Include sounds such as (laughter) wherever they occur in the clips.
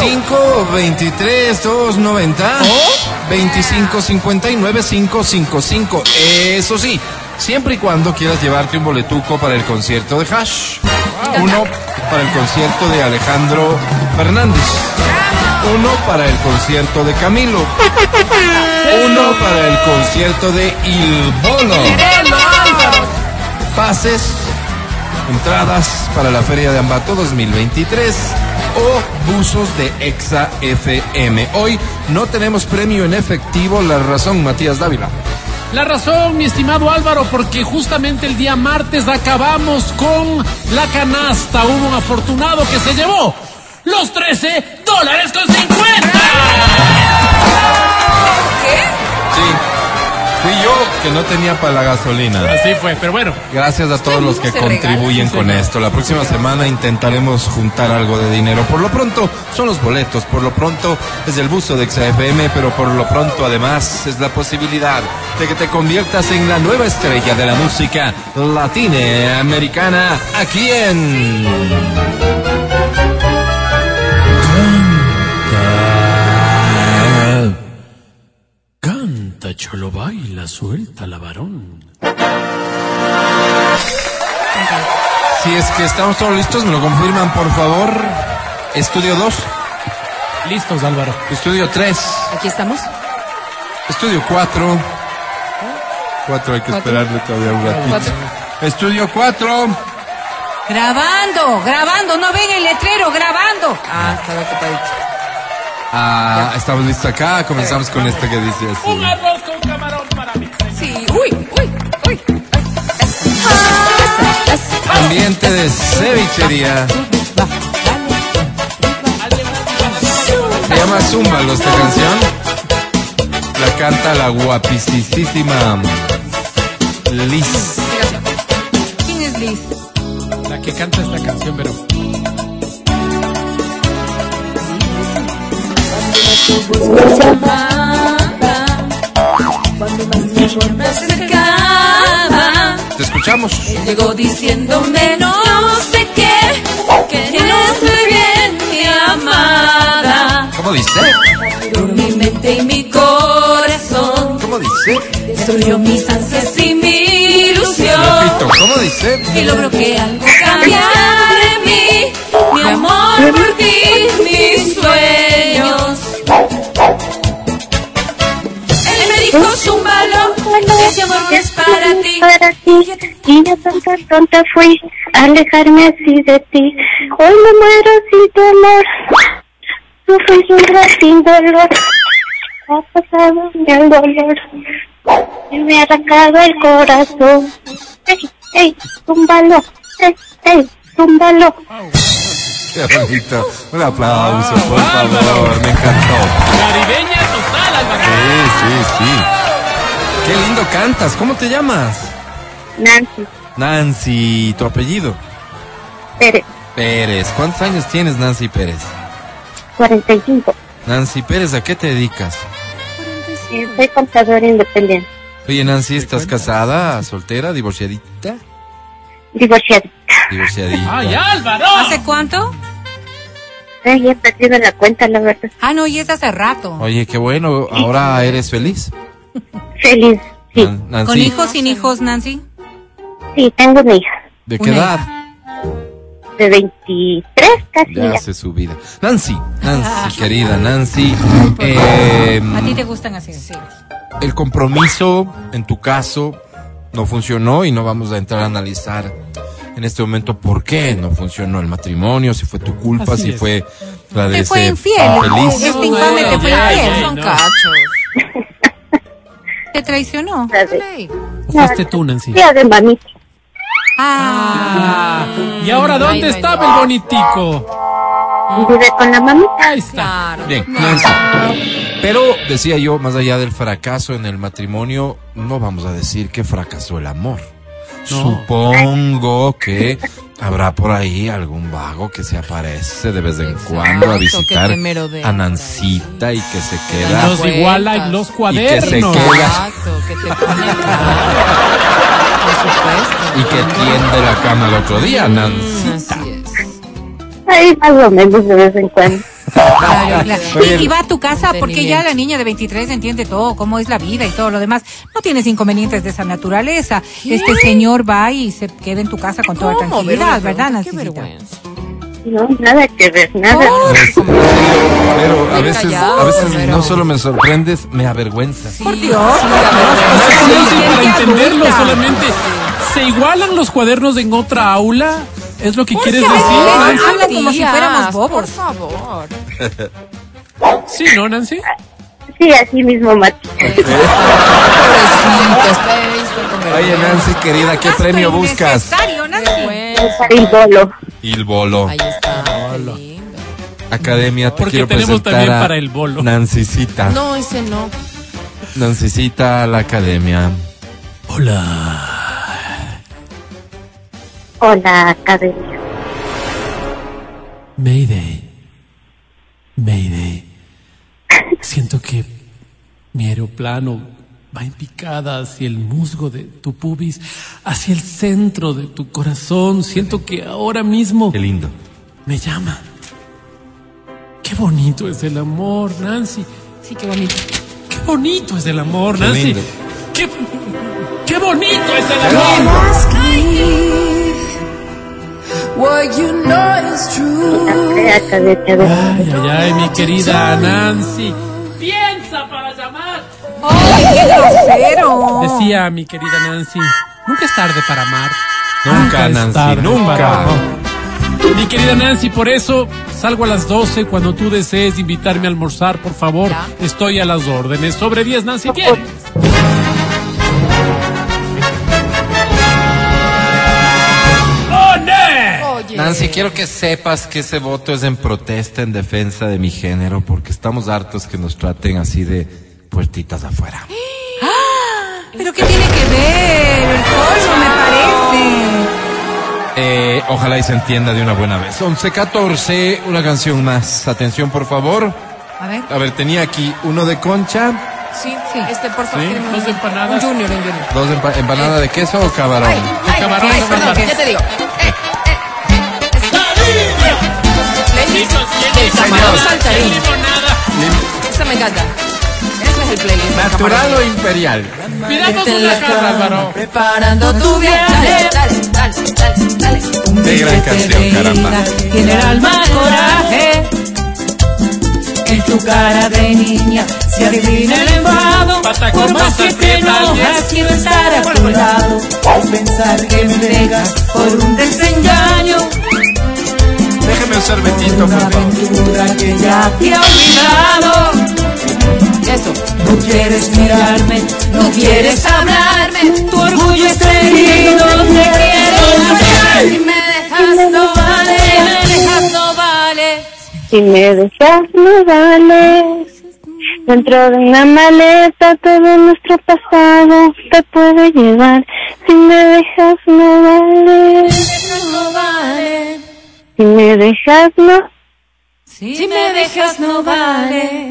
llamar al 25 23 290 25 59 555. Eso sí, siempre y cuando quieras llevarte un boletuco para el concierto de Hash. Uno para el concierto de Alejandro Fernández. Uno para el concierto de Camilo. Uno para el concierto de Il Bolo. Pases, entradas para la Feria de Ambato 2023 o buzos de Exa FM. Hoy no tenemos premio en efectivo, la razón, Matías Dávila. La razón, mi estimado Álvaro, porque justamente el día martes acabamos con la canasta. Hubo un afortunado que se llevó los 13 dólares con 50. Que no tenía para la gasolina. Así fue, pero bueno. Gracias a todos los que contribuyen regala. con esto. La próxima semana intentaremos juntar algo de dinero. Por lo pronto son los boletos, por lo pronto es el buzo de XFM, pero por lo pronto además es la posibilidad de que te conviertas en la nueva estrella de la música latinoamericana aquí en... Canta, cholo, baila, suelta la varón. Si es que estamos todos listos, me lo confirman por favor. Estudio 2, Listos, Álvaro. estudio 3, Aquí estamos. estudio 4. 4 hay que Cuatro. esperarle todavía un ratito. Cuatro. Estudio 4. Grabando, grabando, no ven el letrero, grabando. Ah, estaba ocupadito. Ah, estamos listos acá. Comenzamos con este que dice así. Un arroz con camarón para mí. Sí, uy, uy, uy. Ambiente de cevichería. Se llama Zúmbalo esta canción. La canta la guapísima Liz. ¿Quién es Liz? La que canta esta canción, pero. Cuando más mi amor me acercaba, Te escuchamos. llegó diciéndome no sé qué, que no estoy bien, mi amada. ¿Cómo dice? Por mi mente y mi corazón, ¿Cómo dice? destruyó mis ansias y mi ilusión. Repito, ¿cómo dice? Y logró que algo cambiara en mí, mi amor por ti, Zúmbalo, ese amor que es para ti. para ti. y yo tanta tonta fui a alejarme así de ti. Hoy me muero sin tu amor. Sufrí un gran sin dolor. Ha pasado el dolor. Y me ha arrancado el corazón. Ey, ey, túmbalo. Ey, ey, túmbalo. Qué bonito. Un aplauso, por favor. Me encantó. Sí, sí, sí. Qué lindo cantas. ¿Cómo te llamas? Nancy Nancy, tu apellido. Pérez Pérez. ¿Cuántos años tienes, Nancy Pérez? 45 Nancy Pérez, ¿a qué te dedicas? Eh, soy contador independiente Oye, Nancy, ¿estás casada, soltera, divorciadita? divorciada Divorciadita. ¡Ay, Álvaro! ¿Hace cuánto? Ay, he perdido la cuenta la verdad Ah, no, y es hace rato. Oye, qué bueno. ¿Ahora eres feliz? feliz sí Nan- Nancy, ¿Con hijos sin hijos, Nancy? sí tengo una hija ¿de qué Una edad? de 23 casi Ya ya. hace su vida. Nancy, Nancy, querida Nancy. eh, A ti te gustan así, sí. el compromiso, en tu caso, no funcionó y no vamos a entrar a analizar en este momento por qué no funcionó el matrimonio, si fue tu culpa, Así si es. fue la de Te fue infiel. feliz. Este infame te fue infiel. Son cachos. Te traicionó. Sabe. Sí. ¿O fuiste tú, Nancy? De mamita. Ah, Ah, ¿y ahora dónde estaba el bonitico? Vive con la mamita. Ahí está. claro. Bien, Nancy. Pero decía yo, más allá del fracaso en el matrimonio, no vamos a decir que fracasó el amor. Supongo que habrá por ahí algún vago que se aparece de vez en cuando a visitar a Nancita y que se Y queda. Nos iguala en los Y que cuadernos. se queda. Exacto, que te pone. Y que tiende la cama el otro día, Nancita. Así es. Ahí más o menos de vez en cuando. Claro, claro. Oye, Y, y va a tu casa porque ya la niña de 23 entiende todo, cómo es la vida y todo lo demás. No tienes inconvenientes de esa naturaleza. Este señor va y se queda en tu casa con toda tranquilidad? ¿verdad, vergüenza. No, nada que ver, nada. Oh, Pero a veces, callado, a veces pero- no solo me sorprendes, me avergüenzas. por Dios. Nancy, para gente entenderlo adulta. solamente, ¿se igualan los cuadernos en otra aula? ¿Es lo que quieres decir, hablan como si fuéramos bobos. Por favor. Sí, ¿no, Nancy? Sí, así mismo, Mati. (laughs) Oye. Nancy, querida, ¿qué premio buscas? el bolo. Il bolo. Ahí está. Academia, te Porque quiero tenemos presentar también a para el bolo. Nancicita. No, ese no. Nancicita a la academia. Hola, academia. Mayday. Mayday. Siento que mi aeroplano va en picada hacia el musgo de tu pubis, hacia el centro de tu corazón. Siento que ahora mismo Qué lindo. me llama. Qué bonito es el amor, Nancy. Sí, qué bonito. Qué bonito es el amor, Qué Nancy. lindo. Qué, qué bonito es el amor. Ay, ay, ay, mi querida Nancy. Piensa para llamar. ¡Ay, qué grosero! Decía mi querida Nancy, nunca es tarde para amar. Nunca, Nancy, tarde nunca. para. Mi querida Nancy, por eso salgo a las 12 cuando tú desees invitarme a almorzar, por favor. Ya. Estoy a las órdenes. Sobre 10, Nancy, tienes. Oye. Nancy, quiero que sepas que ese voto es en protesta, en defensa de mi género, porque estamos hartos que nos traten así de puertitas afuera. (gasps) ¿Pero qué tiene que ver? El colmo, me parece. Eh, ojalá y se entienda de una buena vez. 11-14, una canción más. Atención, por favor. A ver. A ver, tenía aquí uno de concha, Sí, sí. Este, por favor. Sí, dos empanadas. Un junior, un junior. dos empa- empanada de queso o camarón. Ay, ay, camarón, ay, camarón. perdón, ya te digo. Camarón saltarín. Esta me encanta. Ese es el playlist. Natural o imperial. Miramos una cara. Preparando tu viaje. Dale, dale, dale, dale. Qué gran canción, caramba. Tiene el alma coraje. En tu cara de niña se adivina el enfado. Por más que te enojas, quiero estar a tu lado. Pensar que me dejas por un desengaño. Déjeme un sorbetito, por Una favor. aventura que ya te ha olvidado. Eso. No quieres mirarme, no quieres hablarme. Tu orgullo está herido, te quieres matar. Si me dejas, no vale. Si me dejas, no vale. Si me dejas, no vale. Dentro de una maleta todo nuestro pasado te puede llevar. Si me dejas, no vale. No vale. Si me dejas, no. Si me dejas, no vale.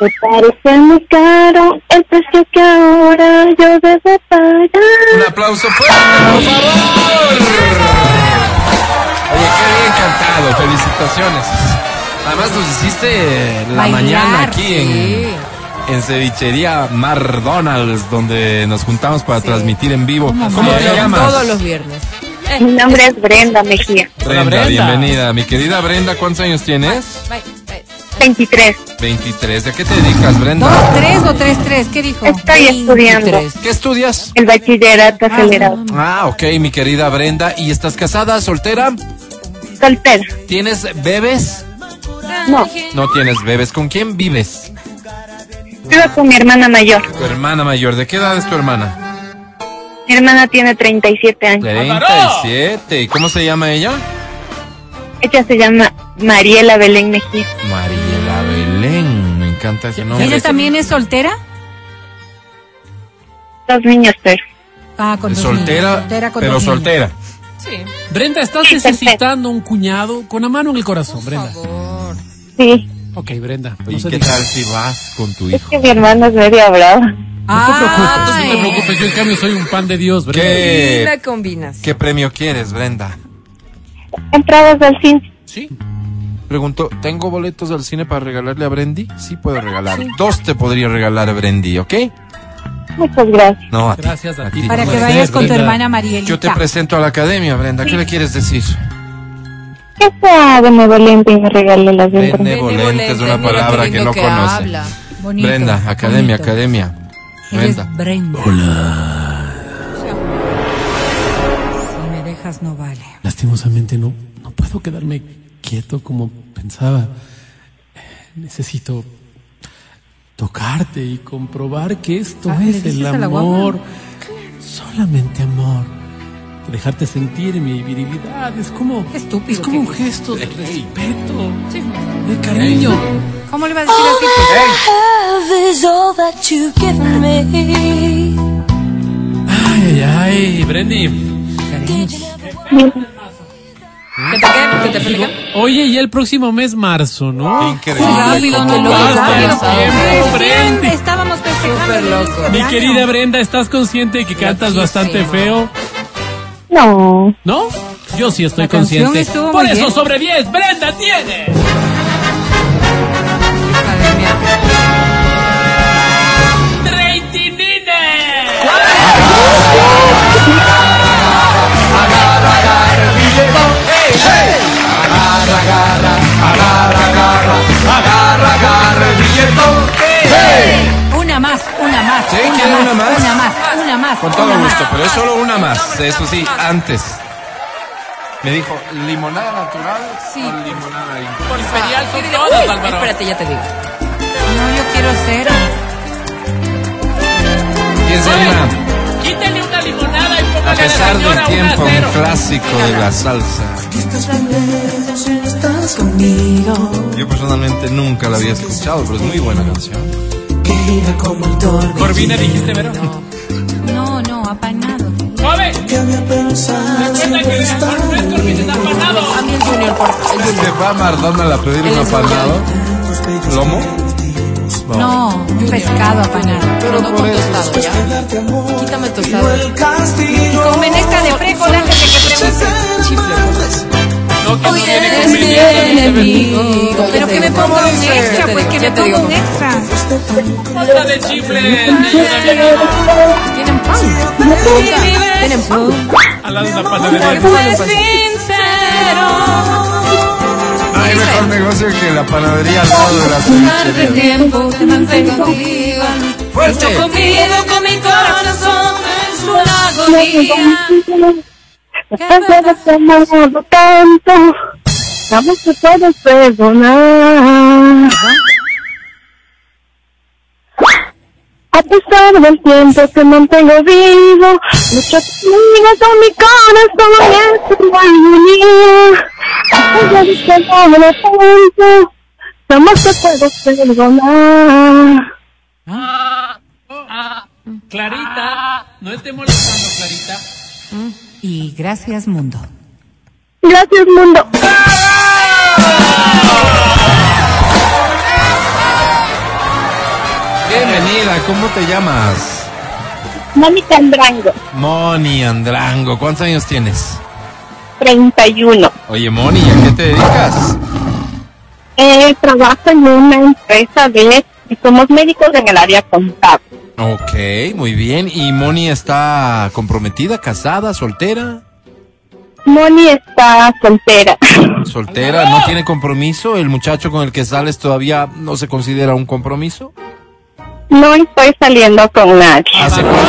Me parece muy caro el precio que ahora yo debo pagar. Un aplauso fuerte, por favor. Oye, qué bien cantado. Felicitaciones. Además nos hiciste la Bailar, mañana aquí sí. en, en cevichería McDonald's, donde nos juntamos para transmitir en vivo. ¿Cómo te Todos llamas? los viernes. Mi nombre es Brenda Mejía, Brenda, Brenda. bienvenida. Mi querida Brenda, ¿cuántos años tienes? Bye, bye. 23. 23. ¿De qué te dedicas, Brenda? ¿Dos, tres o tres, tres? ¿Qué dijo? Estoy estudiando 23. ¿Qué estudias? el bachillerato acelerado. Ah, ok, mi querida Brenda. ¿Y estás casada, soltera? Soltera. ¿Tienes bebés? No, No tienes bebés. ¿Con quién vives? vivo con mi hermana mayor. Tu hermana mayor. ¿De qué edad es tu hermana? Mi hermana tiene 37 años. 37. ¿Y cómo se llama ella? Ella se llama Mariela Belén Mejía. Mariela Belén. Me encanta ese nombre. ¿Ella también es soltera? Dos niños, pero. Ah, con Es dos niños. soltera, Soltera con pero dos niños. soltera. Sí. Brenda, ¿estás Sí, perfecto. necesitando un cuñado con la mano en el corazón, Brenda? Por favor. Sí, Ok, Brenda. ¿Y no qué diga. tal si vas con tu es hijo? que mi hermana es medio brava. No te preocupes, no te Ay. preocupes. Yo en cambio soy un pan de Dios, Brenda. ¿Qué, La combinas. ¿Qué premio quieres, Brenda? Entradas al cine. Sí. Preguntó, ¿tengo boletos al cine para regalarle a Brendy? Sí puedo regalar. Dos te podría regalar a Brendy, ¿ok? Muchas gracias. No, a ti. Gracias a ti. Para que vayas con tu Brenda. hermana Marielita. Yo te presento a la academia, Brenda. ¿Qué le quieres decir? Que sea benevolente y me regale las entradas. Benevolente es una palabra que no que conoce. Brenda, academia, bonito. Eres Brenda. Brenda. Si me dejas no vale. Lastimosamente no, no puedo quedarme quieto como pensaba. Necesito tocarte y comprobar que esto Ah, ¿le es el amor. Solamente amor. Dejarte sentir mi virilidad es como, Qué estúpido es como un gesto de respeto, de cariño. ¿Cómo le vas a decir así? Love is all that you've given me. Ay, ay, ay, Brendy. ¿Qué te qué? ¿Qué te? Oye, y el próximo mes marzo, ¿no? Increíble. rápido cómo que lo pasa rápido. Brendy. Estábamos festejando. Loco. Mi querida Brenda, ¿estás consciente de que cantas bastante feo? No. ¿No? Yo sí estoy La consciente. Por eso bien. sobre 10, Brenda tiene. Academia. ¡Treitinine! Una más, una más. ¿Sí? ¿Quiere una más? Una más, una más. Con todo más. gusto, pero es solo una más. Eso sí, antes. Me dijo, ¿limonada natural Sí. o limonada in- Por imperial son todas, Álvaro. Espérate, ya te digo. No, yo quiero cero. ¿Quién se anima? Quítale una limonada y A póngale a la pesar del tiempo, un clásico de la salsa. Yo personalmente nunca la había escuchado, pero es muy buena canción. Corvina, dijiste, Vero. Apanado. ¡Joven! Recuerda que el amor no es Corvina, está apanado. A mí el Junior, por el Junior. ¿Se va a McDonald's a pedir un apanado? ¿Lomo? No, un pescado apanado. Pero no con tostado, ¿ya? Quítame el tostado. Con menestra de frejo, déjate que pregunte. No, que no viene Es con mi billete. enemigo. Pero que me ponga un extra, pues que me ponga un extra. Otra de chifle. Tienen pan. Tienen pan. Al lado de la. No hay mejor negocio que la panadería al lado de la Tanto cevichería. tiempo te mantengo contigo. ¡Fuerte! Mucho conmigo con mi corazón es una agonía. Tanto, vamos perdonar. A pesar del tiempo que mantengo vivo, lucho conmigo con mi corazón es una agonía. Después de haberte amado tanto, vamos que puedes perdonar. Clarita, no esté molestando, Clarita. Y gracias, mundo. Gracias, mundo. Bienvenida, ¿cómo te llamas? Mónica Andrango, Moni Andrango, ¿cuántos años tienes? 31. Oye, Moni, ¿a qué te dedicas? Eh, trabajo en una empresa de... Somos médicos en el área contable. Ok, muy bien. ¿Y Moni está comprometida, casada, soltera? Moni está soltera. Soltera, no tiene compromiso. ¿El muchacho con el que sales todavía no se considera un compromiso? No estoy saliendo con nadie. ¿Hace cuánto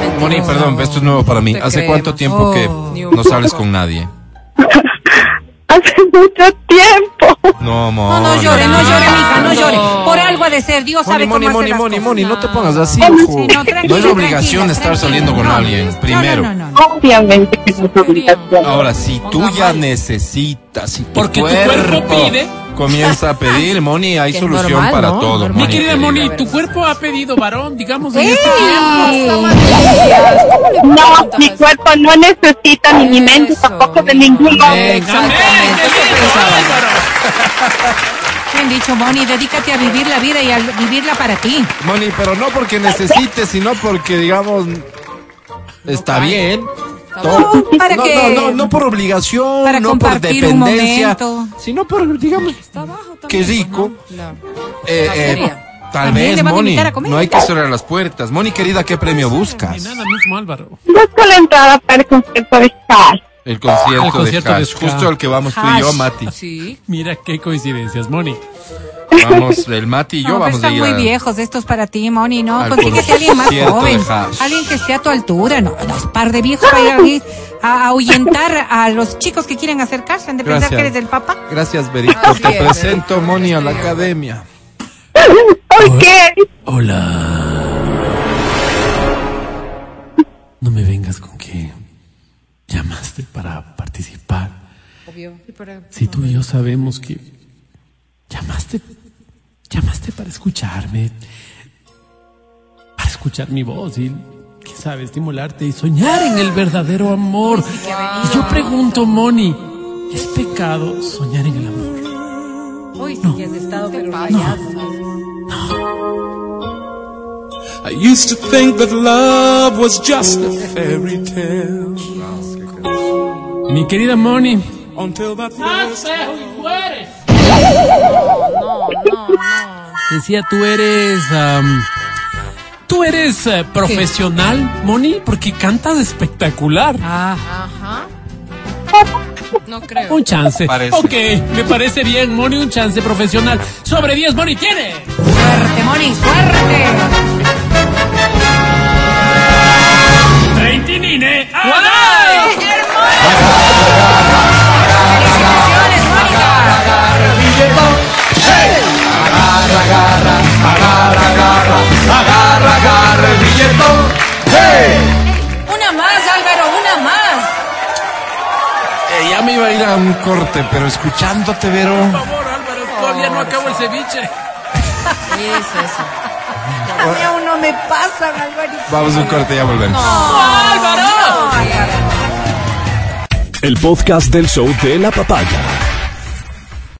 tiempo? Moni, perdón, esto es nuevo para mí. ¿Hace cuánto tiempo que Oh. No sales con nadie? (laughs) Hace mucho tiempo. (laughs) No, No, Moni. no llore, no llore, mija, no llore. No. Por algo ha de ser, Dios Moni, sabe Moni, cómo Moni, hacer las Moni, cosas. Moni, no te pongas así, Sí, no, No es obligación estar saliendo con No, alguien, no, primero. No, no, no. Obviamente que no es obligación. Ahora, si tú ya necesitas, si tu Porque tu cuerpo, cuerpo pide. comienza a pedir, (laughs) Moni, hay solución normal, para ¿no? todo. Normal. Mi Moni, querida. Moni, tu cuerpo ha pedido varón, digamos, en este tiempo. No, mi cuerpo no necesita ni mi mente tampoco de ningún hombre. Exactamente, eso pensaba. Bien dicho, Moni, dedícate a vivir la vida y a vivirla para ti. Moni, pero no porque necesites, sino porque, digamos, está bien. todo. para no, que- no, no, no por obligación, para no por dependencia, sino por, digamos, qué rico. Eh, eh, sería. tal También vez, Moni, no hay que cerrar las puertas. Moni, querida, ¿qué premio buscas? Busco la entrada para el concierto de Star. El concierto, El concierto de de Hash, Ska. justo al que vamos tú y yo, Hash. Mati. Sí. Mira qué coincidencias, Moni. Vamos, el Mati y yo No, pero vamos a están ir muy a... viejos estos para ti, Moni, ¿no? al Consíguete a alguien más joven. Hash. Alguien que esté a tu altura, ¿no? Los par de viejos para ir a ahuyentar a los chicos que quieren acercarse, han de pensar que eres el papá. Gracias, Berito. Así Te es, presento, Moni, a la academia. Ok. Hola. Si tú y yo sabemos que llamaste, llamaste para escucharme, para escuchar mi voz y, quién sabe, estimularte y soñar en el verdadero amor. Y yo pregunto, Moni, ¿es pecado soñar en el amor? Uy, sí, has estado I used to think that love was just a fairy tale. Mi querida Moni, until that first Decía, tú eres... am, tú eres eh, profesional, Moni, porque cantas espectacular. Ah, No creo. Un chance. Parece. Ok, me parece bien, Moni, un chance profesional. Sobre 10, Moni, tiene. suerte, Moni, suerte. ¡Treintinine! Felicitaciones, pero escuchándote, Vero. Por favor, Álvaro, todavía no acabo el ceviche. (laughs) A mí aún no me pasan, Álvaro. Vamos a un corte, ya volvemos. ¡Álvaro! El podcast del show de la papaya.